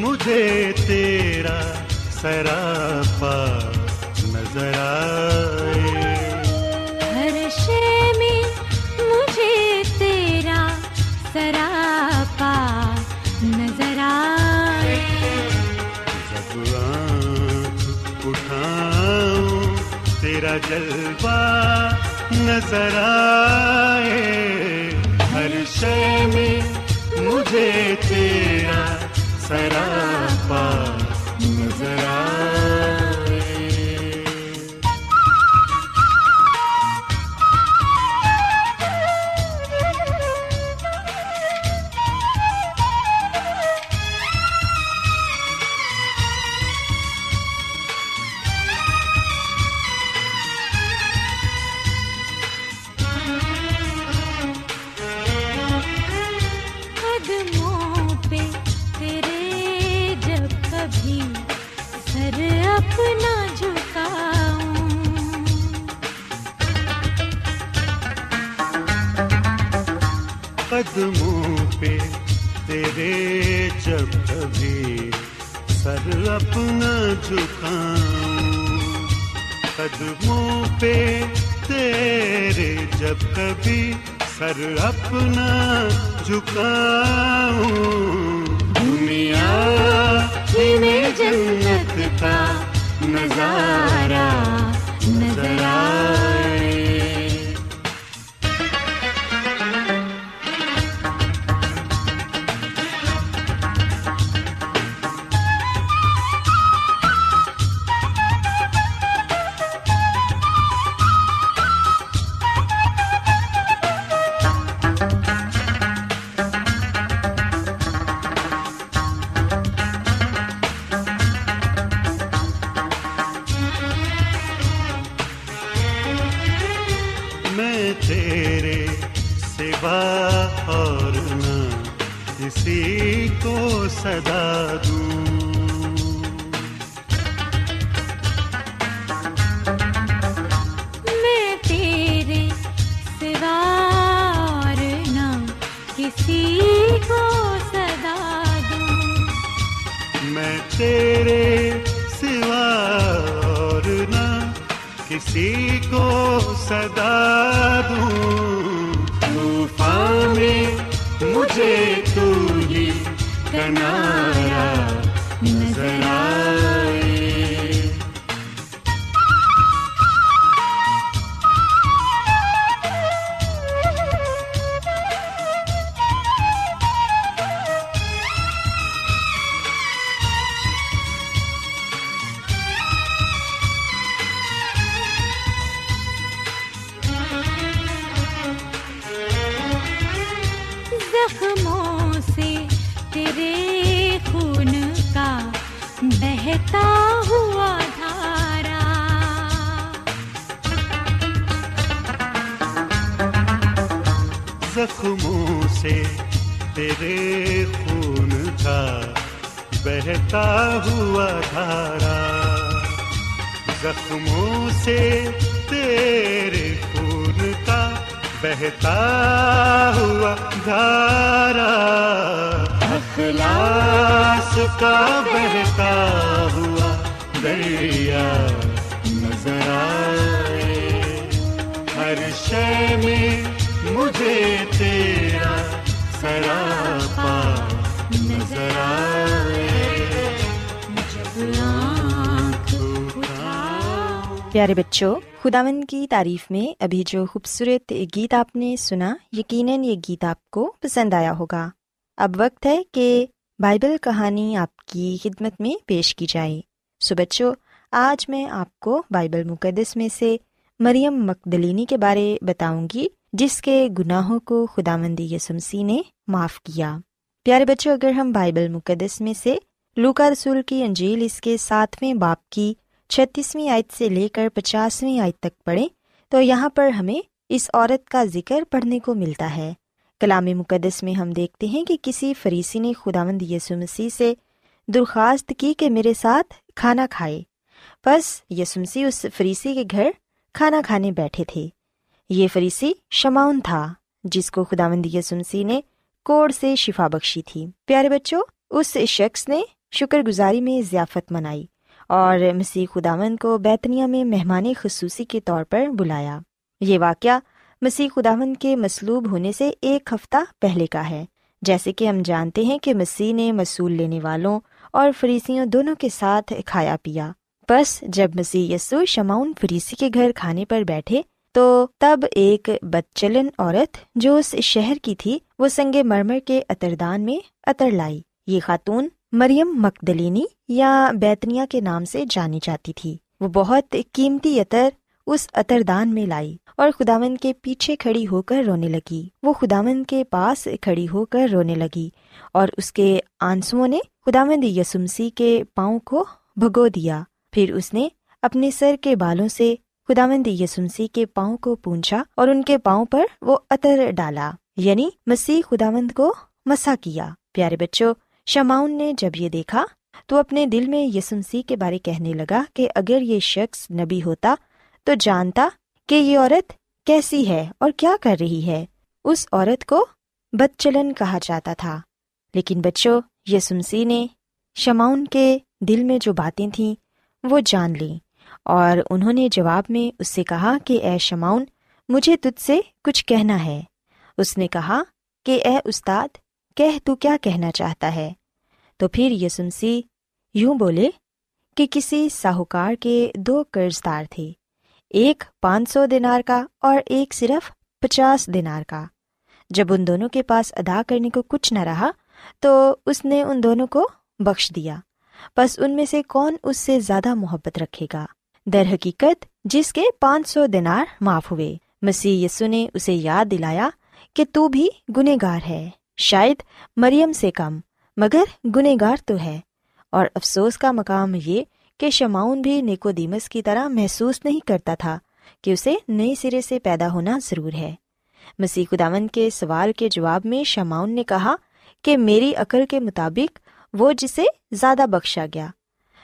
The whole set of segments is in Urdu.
مجھے تیرا سراپا نظر آئے۔ ہر شے میں مجھے تیرا سراپا جلوہ نظر آئے۔ ہر شے میں مجھے تیرا سراپا قدموں پہ تیرے جب کبھی سر اپنا جھکاؤں۔ قدموں پہ تیرے جب کبھی سر اپنا جھکاؤں۔ دنیا میں جنت کا نظارہ نظر صدا پیارے بچوں خداون کی تعریف میں ابھی جو خوبصورت گیت آپ نے سنا یقیناً یہ گیت آپ کو پسند آیا ہوگا اب وقت ہے کہ بائبل کہانی آپ کی خدمت میں پیش کی جائے سو بچوں آج میں آپ کو بائبل مقدس میں سے مریم مقدلینی کے بارے بتاؤں گی جس کے گناہوں کو خدا مندی یسمسی نے معاف کیا پیارے بچوں اگر ہم بائبل مقدس میں سے لوکا رسول کی انجیل اس کے ساتویں باپ کی چھتیسویں آیت سے لے کر پچاسویں آیت تک پڑھیں تو یہاں پر ہمیں اس عورت کا ذکر پڑھنے کو ملتا ہے۔ کلام مقدس میں ہم دیکھتے ہیں کہ کسی فریسی نے خدا مند یسو مسیح سے درخواست کی کہ میرے ساتھ کھانا کھائے۔ بس یسمسی اس فریسی کے گھر کھانا کھانے بیٹھے تھے۔ یہ فریسی شماؤن تھا، جس کو خدا مند یسمسی نے کوڑ سے شفا بخشی تھی۔ پیارے بچوں، اس شخص نے شکر گزاری میں ضیافت منائی۔ اور مسیح خداون کو بیتنیا میں مہمان خصوصی کے طور پر بلایا۔ یہ واقعہ مسیح خداون کے مصلوب ہونے سے ایک ہفتہ پہلے کا ہے۔ جیسے کہ ہم جانتے ہیں کہ مسیح نے مصول لینے والوں اور فریسیوں دونوں کے ساتھ کھایا پیا۔ بس جب مسیح یسو شماؤن فریسی کے گھر کھانے پر بیٹھے تو تب ایک بدچلن عورت جو اس شہر کی تھی، وہ سنگ مرمر کے اتردان میں اتر لائی۔ یہ خاتون مریم مقدلینی یا بیتنیا کے نام سے جانی جاتی تھی۔ وہ بہت قیمتی عطر اس اتردان میں لائی اور خداون کے پیچھے کھڑی ہو کر رونے لگی۔ وہ خداون کے پاس کھڑی ہو کر رونے لگی اور اس کے آنسو نے خداوند یسمسی کے پاؤں کو بھگو دیا۔ پھر اس نے اپنے سر کے بالوں سے خداوند یسمسی کے پاؤں کو پونچھا اور ان کے پاؤں پر وہ عطر ڈالا۔ یعنی مسیح خداوند کو مسا کیا۔ پیارے بچوں شماؤن نے جب یہ دیکھا تو اپنے دل میں یسمسی کے بارے کہنے لگا کہ اگر یہ شخص نبی ہوتا تو جانتا کہ یہ عورت کیسی ہے اور کیا کر رہی ہے۔ اس عورت کو بد چلن کہا جاتا تھا۔ لیکن بچوں یسمسی نے شماؤن کے دل میں جو باتیں تھیں وہ جان لیں اور انہوں نے جواب میں اس سے کہا کہ اے شماؤن مجھے تجھ سے کچھ کہنا ہے۔ اس نے کہا کہ اے استاد کہہ تو کیا کہنا چاہتا ہے؟ تو پھر یسمسی یوں بولے کہ کسی ساہوکار کے دو قرض دار تھے، ایک پانچ سو دینار کا اور ایک صرف پچاس دینار کا۔ جب ان دونوں کے پاس ادا کرنے کو کچھ نہ رہا، تو اس نے ان دونوں کو بخش دیا۔ بس ان میں سے کون اس سے زیادہ محبت رکھے گا؟ در حقیقت جس کے پانچ سو دینار معاف ہوئے۔ مسیح یسو نے اسے یاد دلایا کہ تو بھی گنہ گار ہے۔ شاید مریم سے کم، مگر گنہ گار تو ہے۔ اور افسوس کا مقام یہ کہ شماؤن بھی نیکو دیمس کی طرح محسوس نہیں کرتا تھا کہ اسے نئے سرے سے پیدا ہونا ضرور ہے۔ مسیح خداون کے سوال کے جواب میں شماؤن نے کہا کہ میری عقل کے مطابق وہ جسے زیادہ بخشا گیا۔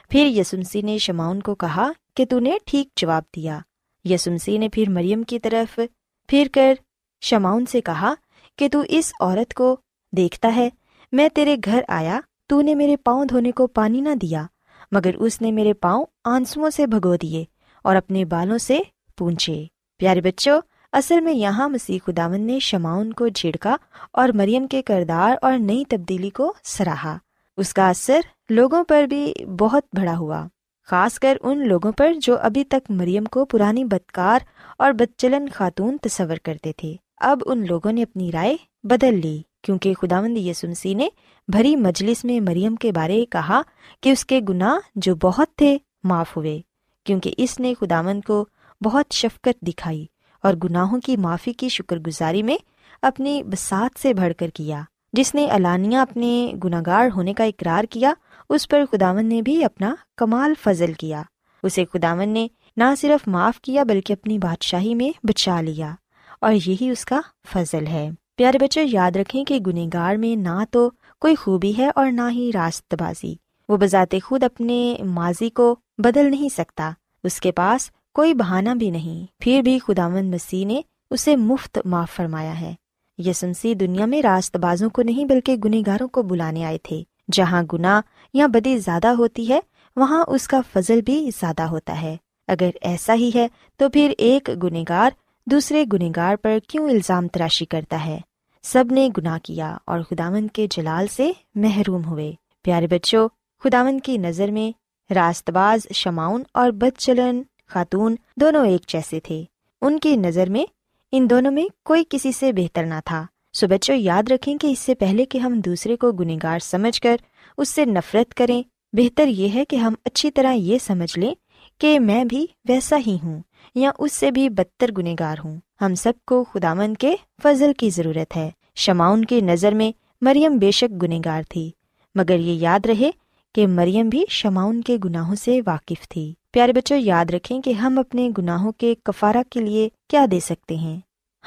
پھر یسمسی نے شماؤن کو کہا کہ تو نے ٹھیک جواب دیا۔ یسمسی نے پھر مریم کی طرف پھر کر شماؤن سے کہا کہ تو اس عورت کو دیکھتا ہے، میں تیرے گھر آیا، تو نے میرے پاؤں دھونے کو پانی نہ دیا، مگر اس نے میرے پاؤں آنسو سے بھگو دیے اور اپنے بالوں سے پونچھے۔ پیارے بچوں، اصل میں یہاں مسیح خداون نے شماؤن کو جھڑکا اور مریم کے کردار اور نئی تبدیلی کو سراہا۔ اس کا اثر لوگوں پر بھی بہت بڑا ہوا، خاص کر ان لوگوں پر جو ابھی تک مریم کو پرانی بدکار اور بدچلن خاتون تصور کرتے تھے۔ اب ان لوگوں نے اپنی رائے بدل لی، کیونکہ خداوند یسمسی نے بھری مجلس میں مریم کے بارے کہا کہ اس کے گناہ جو بہت تھے معاف ہوئے، کیونکہ اس نے خداوند کو بہت شفقت دکھائی اور گناہوں کی معافی کی شکر گزاری میں اپنی بسات سے بڑھ کر کیا، جس نے علانیہ اپنے گناگار ہونے کا اقرار کیا، اس پر خداون نے بھی اپنا کمال فضل کیا۔ اسے خداون نے نہ صرف معاف کیا بلکہ اپنی بادشاہی میں بچا لیا۔ اور یہی اس کا فضل ہے۔ پیارے بچے، یاد رکھیں کہ گنہگار میں نہ تو کوئی خوبی ہے اور نہ ہی راست بازی۔ وہ بذات خود اپنے ماضی کو بدل نہیں سکتا۔ اس کے پاس کوئی بہانہ بھی نہیں۔ پھر بھی خدا مند مسیح نے اسے مفت معاف فرمایا ہے۔ یسنسی دنیا میں راست بازوں کو نہیں بلکہ گنہگاروں کو بلانے آئے تھے۔ جہاں گناہ یا بدی زیادہ ہوتی ہے، وہاں اس کا فضل بھی زیادہ ہوتا ہے۔ اگر ایسا ہی ہے، تو پھر ایک گنہگار دوسرے گنہگار پر کیوں الزام تراشی کرتا ہے؟ سب نے گناہ کیا اور خداون کے جلال سے محروم ہوئے۔ پیارے بچوں خداون کی نظر میں راست باز شماؤن اور بد چلن خاتون دونوں ایک جیسے تھے۔ ان کی نظر میں ان دونوں میں کوئی کسی سے بہتر نہ تھا۔ سو بچوں، یاد رکھیں کہ اس سے پہلے کہ ہم دوسرے کو گنہگار سمجھ کر اس سے نفرت کریں، بہتر یہ ہے کہ ہم اچھی طرح یہ سمجھ لیں کہ میں بھی ویسا ہی ہوں۔ یا اس سے بھی بدتر گنہگار ہوں۔ ہم سب کو خدامند کے فضل کی ضرورت ہے۔ شماؤن کی نظر میں مریم بے شک گنہگار تھی۔ مگر یہ یاد رہے کہ مریم بھی شماؤن کے گناہوں سے واقف تھی۔ پیارے بچوں، یاد رکھیں کہ ہم اپنے گناہوں کے کفارہ کے لیے کیا دے سکتے ہیں۔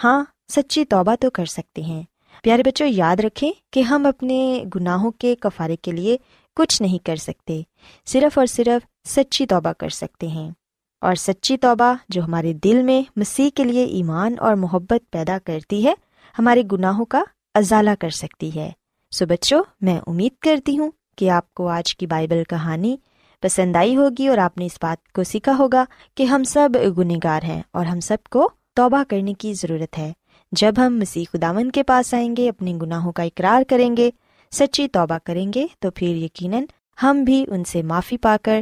ہاں سچی توبہ تو کر سکتے ہیں۔ پیارے بچوں، یاد رکھیں کہ ہم اپنے گناہوں کے کفارے کے لیے کچھ نہیں کر سکتے۔ صرف اور صرف سچی توبہ کر سکتے ہیں۔ اور سچی توبہ جو ہمارے دل میں مسیح کے لیے ایمان اور محبت پیدا کرتی ہے، ہمارے گناہوں کا ازالہ کر سکتی ہے۔ سو بچوں، میں امید کرتی ہوں کہ آپ کو آج کی بائبل کہانی پسند آئی ہوگی اور آپ نے اس بات کو سیکھا ہوگا کہ ہم سب گنہگار ہیں اور ہم سب کو توبہ کرنے کی ضرورت ہے۔ جب ہم مسیح خداون کے پاس آئیں گے، اپنے گناہوں کا اقرار کریں گے، سچی توبہ کریں گے، تو پھر یقیناً ہم بھی ان سے معافی پا کر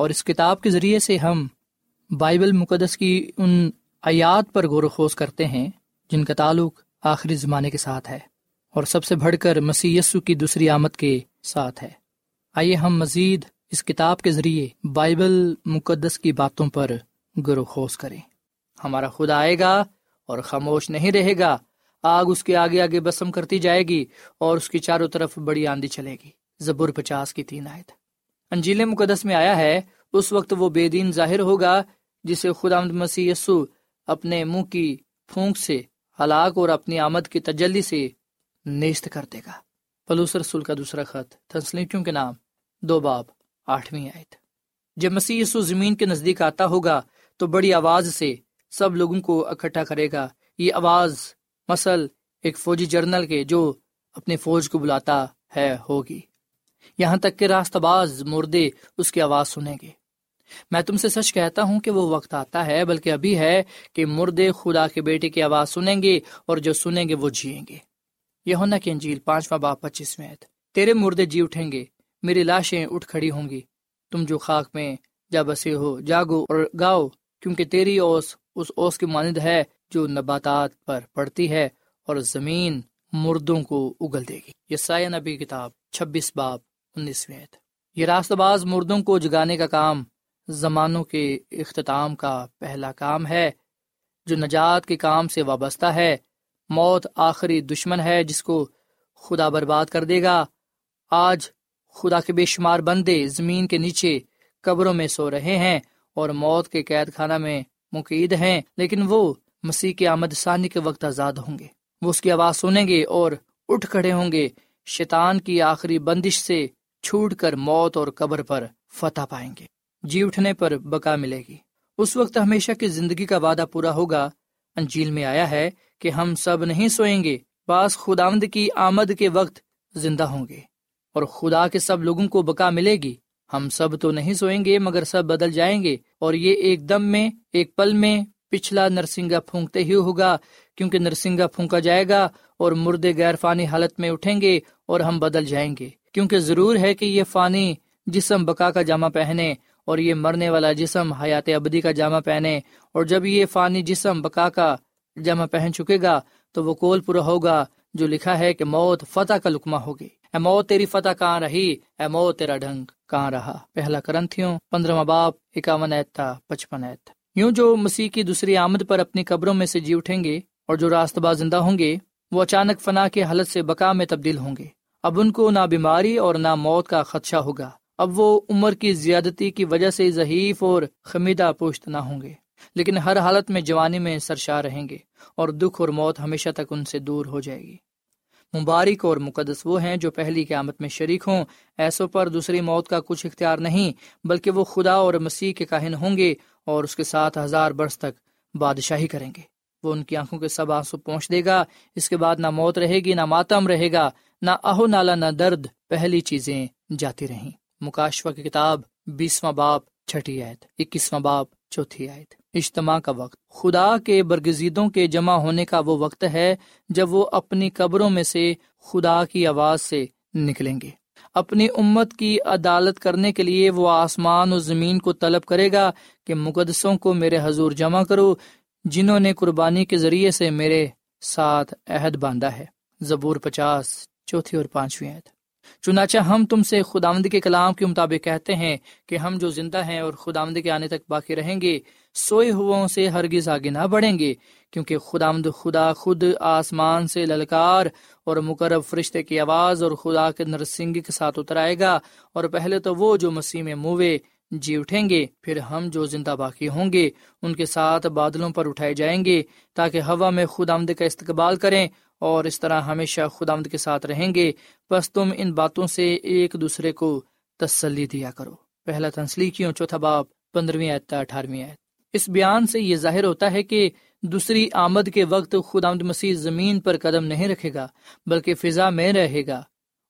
اور اس کتاب کے ذریعے سے ہم بائبل مقدس کی ان آیات پر غور و خوض کرتے ہیں، جن کا تعلق آخری زمانے کے ساتھ ہے، اور سب سے بڑھ کر مسی کی دوسری آمد کے ساتھ ہے۔ آئیے ہم مزید اس کتاب کے ذریعے بائبل مقدس کی باتوں پر گرو خوش کریں۔ ہمارا خدا آئے گا اور خاموش نہیں رہے گا، آگ اس کے آگے آگے بسم کرتی جائے گی اور اس کی چاروں طرف بڑی آندھی چلے گی۔ زبر پچاس کی تین آئے انجیل مقدس میں آیا ہے، اس وقت وہ بے دین ظاہر ہوگا، جسے خدا مسیح یسو اپنے منہ کی پھونک سے ہلاک اور اپنی آمد کی تجلی سے نیست کر دے گا۔ پلوس رسول کا دوسرا خط تنسلیوں کے نام، دو باب، آٹھویں آیت۔ جب مسیح یسو زمین کے نزدیک آتا ہوگا، تو بڑی آواز سے سب لوگوں کو اکٹھا کرے گا۔ یہ آواز مسل ایک فوجی جرنل کے جو اپنے فوج کو بلاتا ہے ہوگی۔ یہاں تک کہ راست باز مردے اس کی آواز سنیں گے۔ میں تم سے سچ کہتا ہوں کہ وہ وقت آتا ہے، بلکہ ابھی ہے کہ مردے خدا کے بیٹے کی آواز سنیں گے اور جو سنیں گے وہ جیئیں گے۔ یہ ہونا کی انجیل پانچواں باپ پچیس میں تیرے مردے جی اٹھیں گے، میری لاشیں اٹھ کھڑی ہوں گی۔ تم جو خاک میں جا بسے ہو، جاگو اور گاؤ، کیونکہ تیری اوس اس اوس کی مانند ہے جو نباتات پر پڑتی ہے اور زمین مردوں کو اگل دے گی۔ یہ سایہ نبی کتاب، چھبیس باب انیسویں یہ راست باز مردوں کو جگانے کا کام، زمانوں کے اختتام کا پہلا کام ہے۔ جو نجات کے کام سے وابستہ ہے، موت آخری دشمن ہے جس کو خدا برباد کر دے گا۔ آج خدا کے بے شمار بندے زمین کے نیچے قبروں میں سو رہے ہیں اور موت کے قید خانہ میں مقید ہیں، لیکن وہ مسیح کی آمد ثانی کے وقت آزاد ہوں گے۔ وہ اس کی آواز سنیں گے اور اٹھ کھڑے ہوں گے۔ شیطان کی آخری بندش سے چھوٹ کر موت اور قبر پر فتح پائیں گے۔ جی اٹھنے پر بقا ملے گی۔ اس وقت ہمیشہ کی زندگی کا وعدہ پورا ہوگا۔ انجیل میں آیا ہے کہ ہم سب نہیں سوئیں گے پاس خداوند کی آمد کے وقت زندہ ہوں گے۔ اور خدا کے سب لوگوں کو بقا ملے گی۔ ہم سب تو نہیں سوئیں گے، مگر سب بدل جائیں گے۔ اور یہ ایک دم میں، ایک پل میں پچھلا نرسنگا پھونکتے ہی ہوگا، کیونکہ نرسنگا پھونکا جائے گا اور مردے غیر فانی حالت میں اٹھیں گے اور ہم بدل جائیں گے۔ کیونکہ ضرور ہے کہ یہ فانی جسم بکا کا جامع پہنے اور یہ مرنے والا جسم حیات ابدی کا جامع پہنے اور جب یہ فانی جسم بکا کا جامع پہن چکے گا تو وہ کول پورا ہوگا جو لکھا ہے کہ موت فتح کا لکما ہوگی اے موت تیری فتح کہاں رہی؟ اے موت تیرا ڈھنگ کہاں رہا؟ پہلا کرنتھیوں پندرہ باپ، اکاون ایت تھا پچپن ایت۔ یوں جو مسیح کی دوسری آمد پر اپنی قبروں میں سے جی اٹھیں گے اور جو راست باز زندہ ہوں گے وہ اچانک فنا کے حالت سے بقا میں تبدیل ہوں گے۔ اب ان کو نہ بیماری اور نہ موت کا خدشہ ہوگا۔ اب وہ عمر کی زیادتی کی وجہ سے ضعیف اور خمیدہ پوشت نہ ہوں گے۔ لیکن ہر حالت میں جوانی میں سرشار رہیں گے اور دکھ اور موت ہمیشہ تک ان سے دور ہو جائے گی۔ مبارک اور مقدس وہ ہیں جو پہلی قیامت میں شریک ہوں۔ ایسوں پر دوسری موت کا کچھ اختیار نہیں، بلکہ وہ خدا اور مسیح کے کاہن ہوں گے اور اس کے ساتھ ہزار برس تک بادشاہی کریں گے۔ وہ ان کی آنکھوں کے سب آنسو پہنچ دے گا۔ اس کے بعد نہ موت رہے گی، نہ ماتم رہے گا، نہ اہو نالا، نہ درد۔ پہلی چیزیں جاتی رہیں۔ مکاشوا کی کتاب، بیسواں باپ، چھٹی آیت، اکیسواں باپ، چوتھی آیت۔ اجتماع کا وقت۔ خدا کے برگزیدوں کے جمع ہونے کا وہ وقت ہے جب وہ اپنی قبروں میں سے خدا کی آواز سے نکلیں گے۔ اپنی امت کی عدالت کرنے کے لیے وہ آسمان و زمین کو طلب کرے گا کہ مقدسوں کو میرے حضور جمع کرو۔ جنہوں نے قربانی کے ذریعے سے میرے ساتھ عہد باندھا ہے۔ زبور پچاس، چوتھی اور پانچویں عہد چنانچہ ہم تم سے خداوند کے کلام کے مطابق کہتے ہیں کہ ہم جو زندہ ہیں اور خداوند کے آنے تک باقی رہیں گے، سوئے ہو سے ہرگز آگے نہ بڑھیں گے، کیونکہ خداوند خدا خود آسمان سے للکار اور مقرب فرشتے کی آواز اور خدا کے نرسنگ کے ساتھ اترائے گا، اور پہلے تو وہ جو مسیح میں موے جی اٹھیں گے، پھر ہم جو زندہ باقی ہوں گے، ان کے ساتھ بادلوں پر اٹھائے جائیں گے، تاکہ ہوا میں خود آمد کا استقبال کریں اور اس طرح ہمیشہ خود آمد کے ساتھ رہیں گے۔ بس تم ان باتوں سے ایک دوسرے کو تسلی دیا کرو۔ پہلا تنسلی کیوں چوتھا باپ پندرہویں اٹھارہویں آیت۔ اس بیان سے یہ ظاہر ہوتا ہے کہ دوسری آمد کے وقت خود آمد مسیح زمین پر قدم نہیں رکھے گا، بلکہ فضا میں رہے گا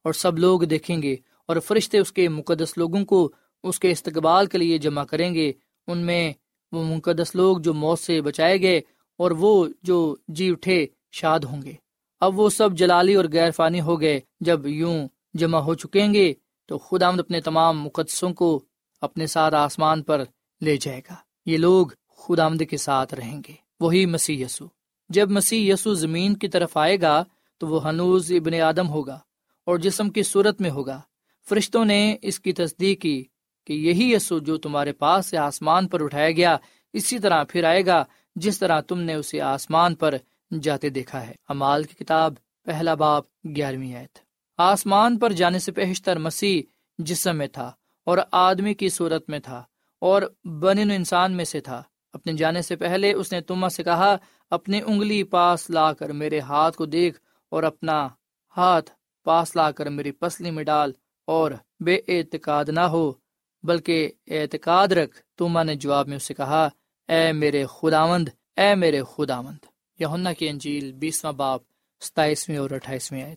اور سب لوگ دیکھیں گے اور فرشتے اس کے مقدس لوگوں کو اس کے استقبال کے لیے جمع کریں گے، ان میں وہ مقدس لوگ جو موت سے بچائے گئے اور وہ جو جی اٹھے شاد ہوں گے۔ اب وہ سب جلالی اور غیر فانی ہو گئے۔ جب یوں جمع ہو چکیں گے تو خدا آمد اپنے تمام مقدسوں کو اپنے ساتھ آسمان پر لے جائے گا۔ یہ لوگ خدا آمد کے ساتھ رہیں گے۔ وہی مسیح یسو جب مسیح یسو زمین کی طرف آئے گا تو وہ ہنوز ابن آدم ہوگا اور جسم کی صورت میں ہوگا۔ فرشتوں نے اس کی تصدیق کی۔ کہ یہی یسو جو تمہارے پاس سے آسمان پر اٹھایا گیا، اسی طرح پھر آئے گا جس طرح تم نے اسے آسمان پر جاتے دیکھا ہے۔ امال کی کتاب، پہلا باپ گیارہویں آیت۔ آسمان پر جانے سے پیشتر مسیح جسم میں تھا اور آدمی کی صورت میں تھا اور بن انسان میں سے تھا۔ اپنے جانے سے پہلے اس نے تما سے کہا، اپنی انگلی پاس لا کر میرے ہاتھ کو دیکھ اور اپنا ہاتھ پاس لا کر میری پسلی میں ڈال اور بے اعتقاد نہ ہو۔ بلکہ اعتقاد رکھ توما نے جواب میں اسے کہا، اے میرے خداوند، اے میرے خداوند۔ یونا کی انجیل بیسواں باپ ستائیسویں اور اٹھائیسویں آئے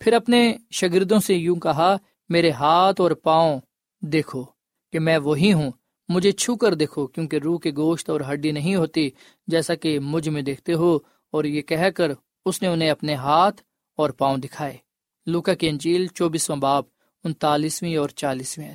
پھر اپنے شاگردوں سے یوں کہا، میرے ہاتھ اور پاؤں دیکھو کہ میں وہی ہوں، مجھے چھو کر دیکھو، کیونکہ روح کے گوشت اور ہڈی نہیں ہوتی، جیسا کہ مجھ میں دیکھتے ہو، اور یہ کہہ کر اس نے انہیں اپنے ہاتھ اور پاؤں دکھائے۔ لوکا کی انجیل چوبیسواں باب، انتالیسویں اور چالیسویں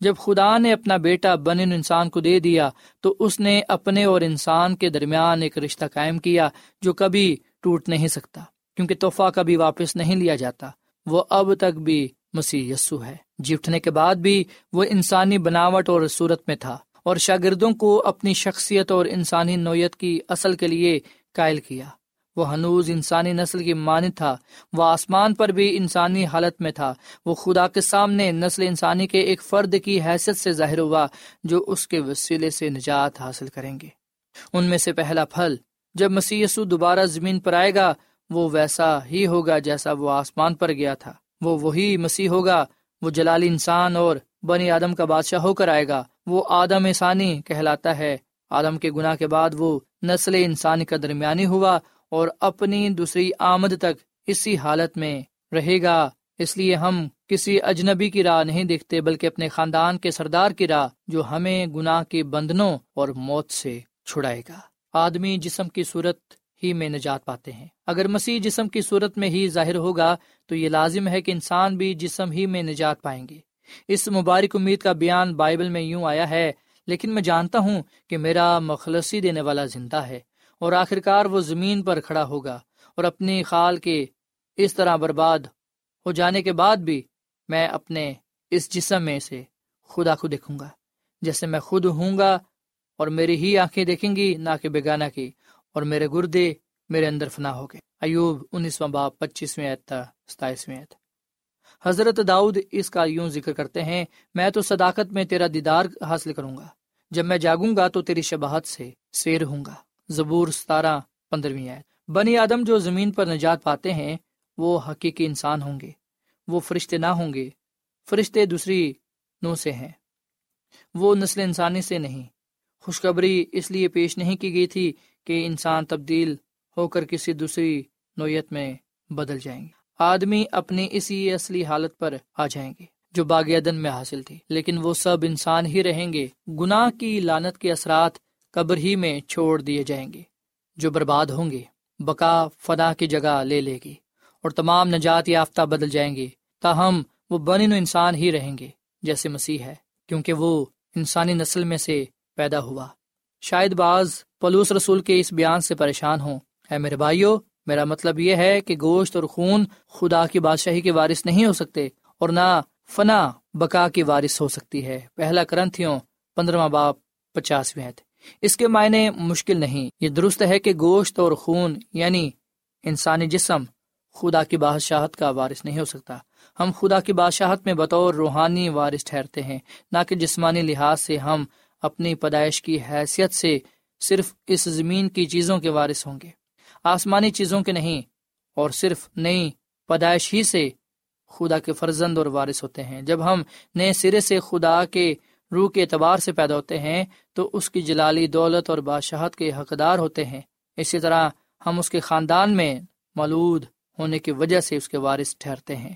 جب خدا نے اپنا بیٹا بن انسان کو دے دیا، تو اس نے اپنے اور انسان کے درمیان ایک رشتہ قائم کیا جو کبھی ٹوٹ نہیں سکتا، کیونکہ تحفہ کبھی واپس نہیں لیا جاتا۔ وہ اب تک بھی مسیح یسو ہے۔ جی اٹھنے کے بعد بھی وہ انسانی بناوٹ اور صورت میں تھا اور شاگردوں کو اپنی شخصیت اور انسانی نوعیت کی اصل کے لیے قائل کیا۔ وہ ہنوز انسانی نسل کی مانت تھا، وہ آسمان پر بھی انسانی حالت میں تھا۔ وہ خدا کے سامنے نسل انسانی کے ایک فرد کی حیثیت سے ظاہر ہوا، جو اس کے وسیلے سے نجات حاصل کریں گے۔ ان میں سے پہلا پھل، جب مسی دوبارہ زمین پر آئے گا، وہ ویسا ہی ہوگا جیسا وہ آسمان پر گیا تھا۔ وہ وہی مسیح ہوگا، وہ جلالی انسان اور بنی آدم کا بادشاہ ہو کر آئے گا۔ وہ آدم انسانی کہلاتا ہے۔ آدم کے گناہ کے بعد وہ نسل انسانی کا درمیانی ہوا۔ اور اپنی دوسری آمد تک اسی حالت میں رہے گا۔ اس لیے ہم کسی اجنبی کی راہ نہیں دیکھتے، بلکہ اپنے خاندان کے سردار کی راہ جو ہمیں گناہ کے بندنوں اور موت سے چھڑائے گا۔ آدمی جسم کی صورت ہی میں نجات پاتے ہیں۔ اگر مسیح جسم کی صورت میں ہی ظاہر ہوگا، تو یہ لازم ہے کہ انسان بھی جسم ہی میں نجات پائیں گے۔ اس مبارک امید کا بیان بائبل میں یوں آیا ہے، لیکن میں جانتا ہوں کہ میرا مخلصی دینے والا زندہ ہے۔ اور آخرکار وہ زمین پر کھڑا ہوگا اور اپنی خال کے اس طرح برباد ہو جانے کے بعد بھی میں اپنے اس جسم میں سے خدا کو دیکھوں گا، جیسے میں خود ہوں گا اور میری ہی آنکھیں دیکھیں گی، نہ کہ بیگانہ کی اور میرے گردے میرے اندر فنا ہو گئے۔ ایوب انیسواں باپ، پچیسویں تھا ستائیسویں حضرت داؤد اس کا یوں ذکر کرتے ہیں، میں تو صداقت میں تیرا دیدار حاصل کروں گا، جب میں جاگوں گا تو تیری شباہت سے سیر ہوں گا۔ زبور ستارہ پندرہویں بنی آدم جو زمین پر نجات پاتے ہیں، وہ حقیقی انسان ہوں گے۔ وہ فرشتے نہ ہوں گے۔ فرشتے دوسری نو سے ہیں۔ وہ نسل انسانی سے نہیں۔ خوشخبری اس لیے پیش نہیں کی گئی تھی کہ انسان تبدیل ہو کر کسی دوسری نوعیت میں بدل جائیں گے۔ آدمی اپنی اسی اصلی حالت پر آ جائیں گے جو باغ عدن میں حاصل تھی۔ لیکن وہ سب انسان ہی رہیں گے۔ گناہ کی لانت کے اثرات قبر ہی میں چھوڑ دیے جائیں گے۔ جو برباد ہوں گے، بقا فنا کی جگہ لے لے گی اور تمام نجات یافتہ بدل جائیں گے، تاہم وہ بن انسان ہی رہیں گے جیسے مسیح ہے، کیونکہ وہ انسانی نسل میں سے پیدا ہوا۔ شاید بعض پلوس رسول کے اس بیان سے پریشان ہوں۔ اے میرے بھائیو، میرا مطلب یہ ہے کہ گوشت اور خون خدا کی بادشاہی کے وارث نہیں ہو سکتے اور نہ فنا بقا کی وارث ہو سکتی ہے۔ پہلا کرنتھیوں پندرواں باپ پچاسویں اس کے معنی مشکل نہیں۔ یہ درست ہے کہ گوشت اور خون یعنی انسانی جسم، خدا کی بادشاہت کا وارث نہیں ہو سکتا۔ ہم خدا کی بادشاہت میں بطور روحانی وارث ٹھہرتے ہیں، نہ کہ جسمانی لحاظ سے ہم اپنی پیدائش کی حیثیت سے صرف اس زمین کی چیزوں کے وارث ہوں گے۔ آسمانی چیزوں کے نہیں، اور صرف نئی پیدائش ہی سے خدا کے فرزند اور وارث ہوتے ہیں۔ جب ہم نئے سرے سے خدا کے روح کے اعتبار سے پیدا ہوتے ہیں، تو اس کی جلالی دولت اور بادشاہت کے حقدار ہوتے ہیں۔ اسی طرح ہم اس کے خاندان میں مولود ہونے کی وجہ سے اس کے وارث ٹھہرتے ہیں۔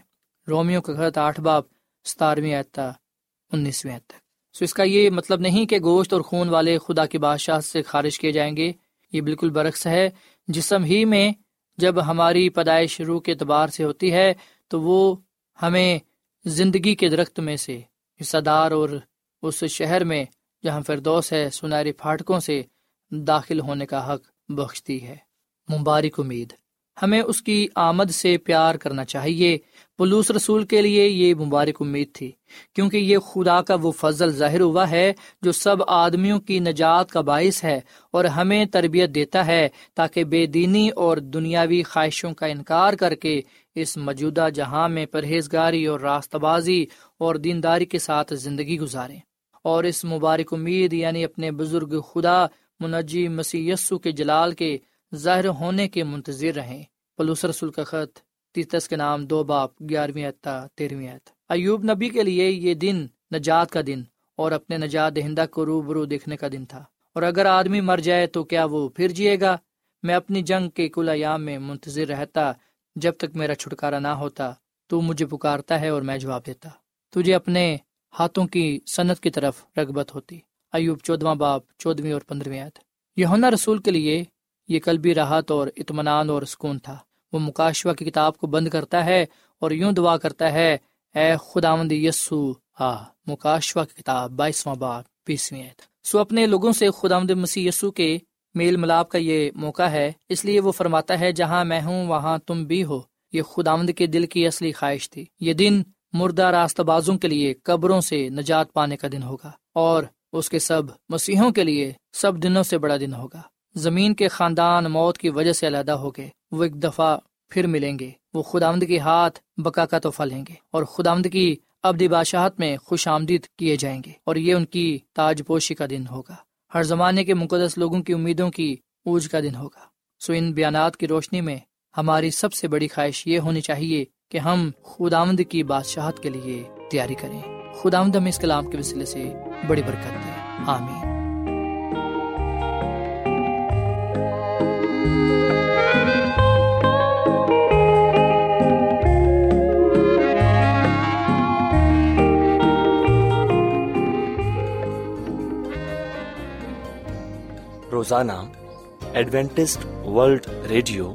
رومیو کا خط آٹھ باب ستارویں آتا انیسویں تک۔ سو اس کا یہ مطلب نہیں کہ گوشت اور خون والے خدا کی بادشاہ سے خارج کیے جائیں گے۔ یہ بالکل برعکس ہے۔ جسم ہی میں جب ہماری پیدائش روح کے اعتبار سے ہوتی ہے، تو وہ ہمیں زندگی کے درخت میں سے حصہ دار اور اس شہر میں جہاں فردوس ہے سنہری پھاٹکوں سے داخل ہونے کا حق بخشتی ہے۔ مبارک امید۔ ہمیں اس کی آمد سے پیار کرنا چاہیے۔ پلوس رسول کے لیے یہ مبارک امید تھی، کیونکہ یہ خدا کا وہ فضل ظاہر ہوا ہے جو سب آدمیوں کی نجات کا باعث ہے اور ہمیں تربیت دیتا ہے تاکہ بے دینی اور دنیاوی خواہشوں کا انکار کر کے اس موجودہ جہاں میں پرہیزگاری اور راست بازی اور دینداری کے ساتھ زندگی گزاریں۔ اور اس مبارک امید یعنی اپنے بزرگ خدا منجی مسی کے جلال کے ظاہر ہونے کے منتظر رہیں۔ پلوس رسول کا خط تیتس کے نام دو باپ، گیارہویں تیرہویں ایوب نبی کے لیے یہ دن نجات کا دن اور اپنے نجات دہندہ کو روبرو دیکھنے کا دن تھا۔ اور اگر آدمی مر جائے تو کیا وہ پھر جیے گا؟ میں اپنی جنگ کے کل ایام میں منتظر رہتا، جب تک میرا چھٹکارا نہ ہوتا، تو مجھے پکارتا ہے اور میں جواب دیتا۔ تجھے اپنے ہاتھوں کی صنعت کی طرف رغبت ہوتی۔ ایوب چودواں باپ چودویں اور پندرہویں آیت۔ یونا رسول کے لیے یہ قلبی راحت اور اطمینان اور سکون تھا۔ وہ مکاشوا کی کتاب کو بند کرتا ہے اور یوں دعا کرتا ہے، اے خداوند یسو آ مکاشوا کی کتاب، بائیسواں باپ بیسویں آیت۔ سو اپنے لوگوں سے خداوند مسیح یسو کے میل ملاپ کا یہ موقع ہے۔ اس لیے وہ فرماتا ہے، جہاں میں ہوں، وہاں تم بھی ہو۔ یہ خداوند کے دل کی اصلی خواہش تھی۔ یہ دن مردہ راست بازوں کے لیے قبروں سے نجات پانے کا دن ہوگا اور اس کے سب مسیحوں کے لیے سب دنوں سے بڑا دن ہوگا۔ زمین کے خاندان موت کی وجہ سے علیحدہ ہو گئے۔ وہ ایک دفعہ پھر ملیں گے۔ وہ خداوند کے ہاتھ بکا کا تحفہ لیں گے اور خداوند کی ابدی بادشاہت میں خوش آمدید کیے جائیں گے اور یہ ان کی تاج پوشی کا دن ہوگا۔ ہر زمانے کے مقدس لوگوں کی امیدوں کی اوج کا دن ہوگا۔ سو ان بیانات کی روشنی میں ہماری سب سے بڑی خواہش یہ ہونی چاہیے کہ ہم خداوند کی بادشاہت کے لیے تیاری کریں۔ خداوند ہم اس کلام کے وسیلے سے بڑی برکت دیں آمین۔ روزانہ ایڈوینٹسٹ ورلڈ ریڈیو